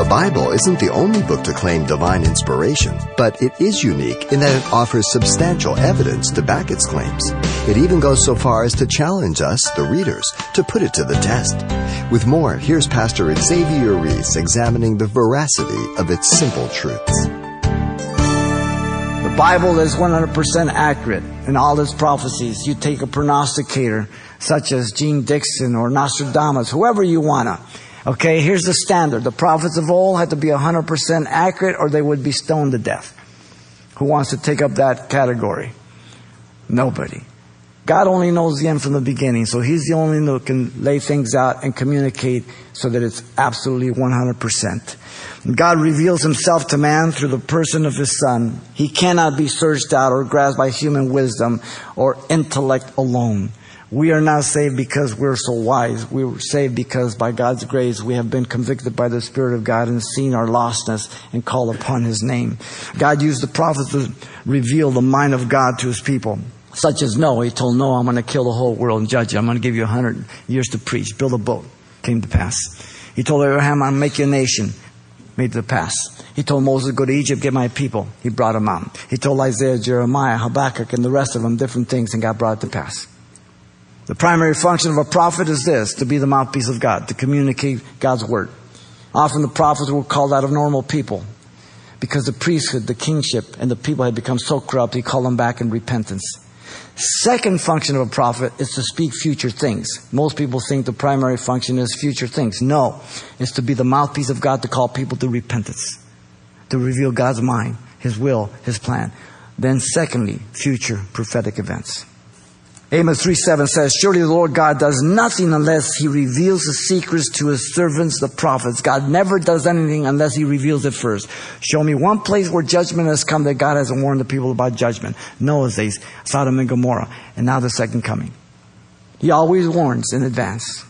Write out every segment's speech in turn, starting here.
The Bible isn't the only book to claim divine inspiration, but it is unique in that it offers substantial evidence to back its claims. It even goes so far as to challenge us, the readers, to put it to the test. With more, here's Pastor Xavier Reese examining the veracity of its simple truths. The Bible is 100% accurate in all its prophecies. You take a prognosticator such as Jeane Dixon or Nostradamus, whoever you wanna. Okay, here's the standard. The prophets of old had to be 100% accurate or they would be stoned to death. Who wants to take up that category? Nobody. God only knows the end from the beginning, so He's the only one who can lay things out and communicate so that it's absolutely 100%. God reveals Himself to man through the person of His Son. He cannot be searched out or grasped by human wisdom or intellect alone. We are not saved because we're so wise. We were saved because by God's grace we have been convicted by the Spirit of God and seen our lostness and call upon His name. God used the prophets to reveal the mind of God to His people. Such as Noah, he told Noah, I'm going to kill the whole world and judge you. I'm going to give you a hundred years to preach. Build a boat. Came to pass. He told Abraham, I'll make you a nation. Made to pass. He told Moses, go to Egypt, get my people. He brought them out. He told Isaiah, Jeremiah, Habakkuk, and the rest of them different things and God brought it to pass. The primary function of a prophet is this, to be the mouthpiece of God, to communicate God's word. Often the prophets were called out of normal people because the priesthood, the kingship, and the people had become so corrupt, he called them back in repentance. Second function of a prophet is to speak future things. Most people think the primary function is future things. No, it's to be the mouthpiece of God to call people to repentance, to reveal God's mind, His will, His plan. Then secondly, future prophetic events. Amos 3 7 says, Surely the Lord God does nothing unless he reveals the secrets to his servants, the prophets. God never does anything unless he reveals it first. Show me one place where judgment has come that God hasn't warned the people about judgment. Noah's days, Sodom and Gomorrah, and now the second coming. He always warns in advance.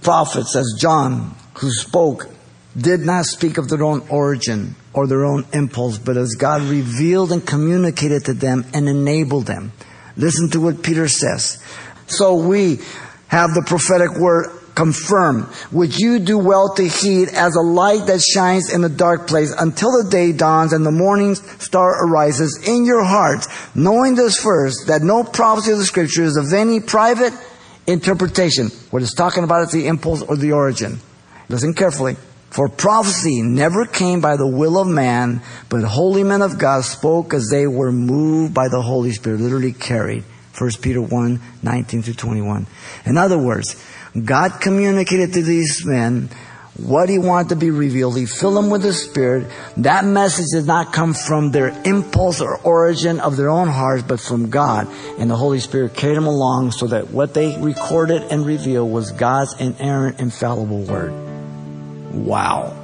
Prophets, as John, who spoke, did not speak of their own origin or their own impulse, but as God revealed and communicated to them and enabled them. Listen to what Peter says. So we have the prophetic word confirmed. Would you do well to heed as a light that shines in a dark place until the day dawns and the morning star arises in your hearts, knowing this first, that no prophecy of the scripture is of any private interpretation. What it's talking about is the impulse or the origin. Listen carefully. For prophecy never came by the will of man, but holy men of God spoke as they were moved by the Holy Spirit, literally carried. 1 Peter 1, 19 to 21. In other words, God communicated to these men what he wanted to be revealed. He filled them with the Spirit. That message did not come from their impulse or origin of their own hearts, but from God. And the Holy Spirit carried them along so that what they recorded and revealed was God's inerrant, infallible word. Wow.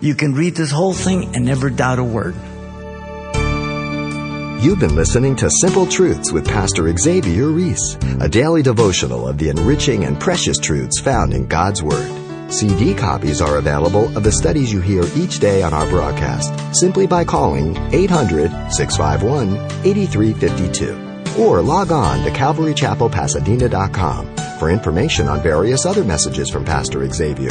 You can read this whole thing and never doubt a word. You've been listening to Simple Truths with Pastor Xavier Reese, a daily devotional of the enriching and precious truths found in God's Word. CD copies are available of the studies you hear each day on our broadcast simply by calling 800 651 8352 or log on to CalvaryChapelPasadena.com for information on various other messages from Pastor Xavier.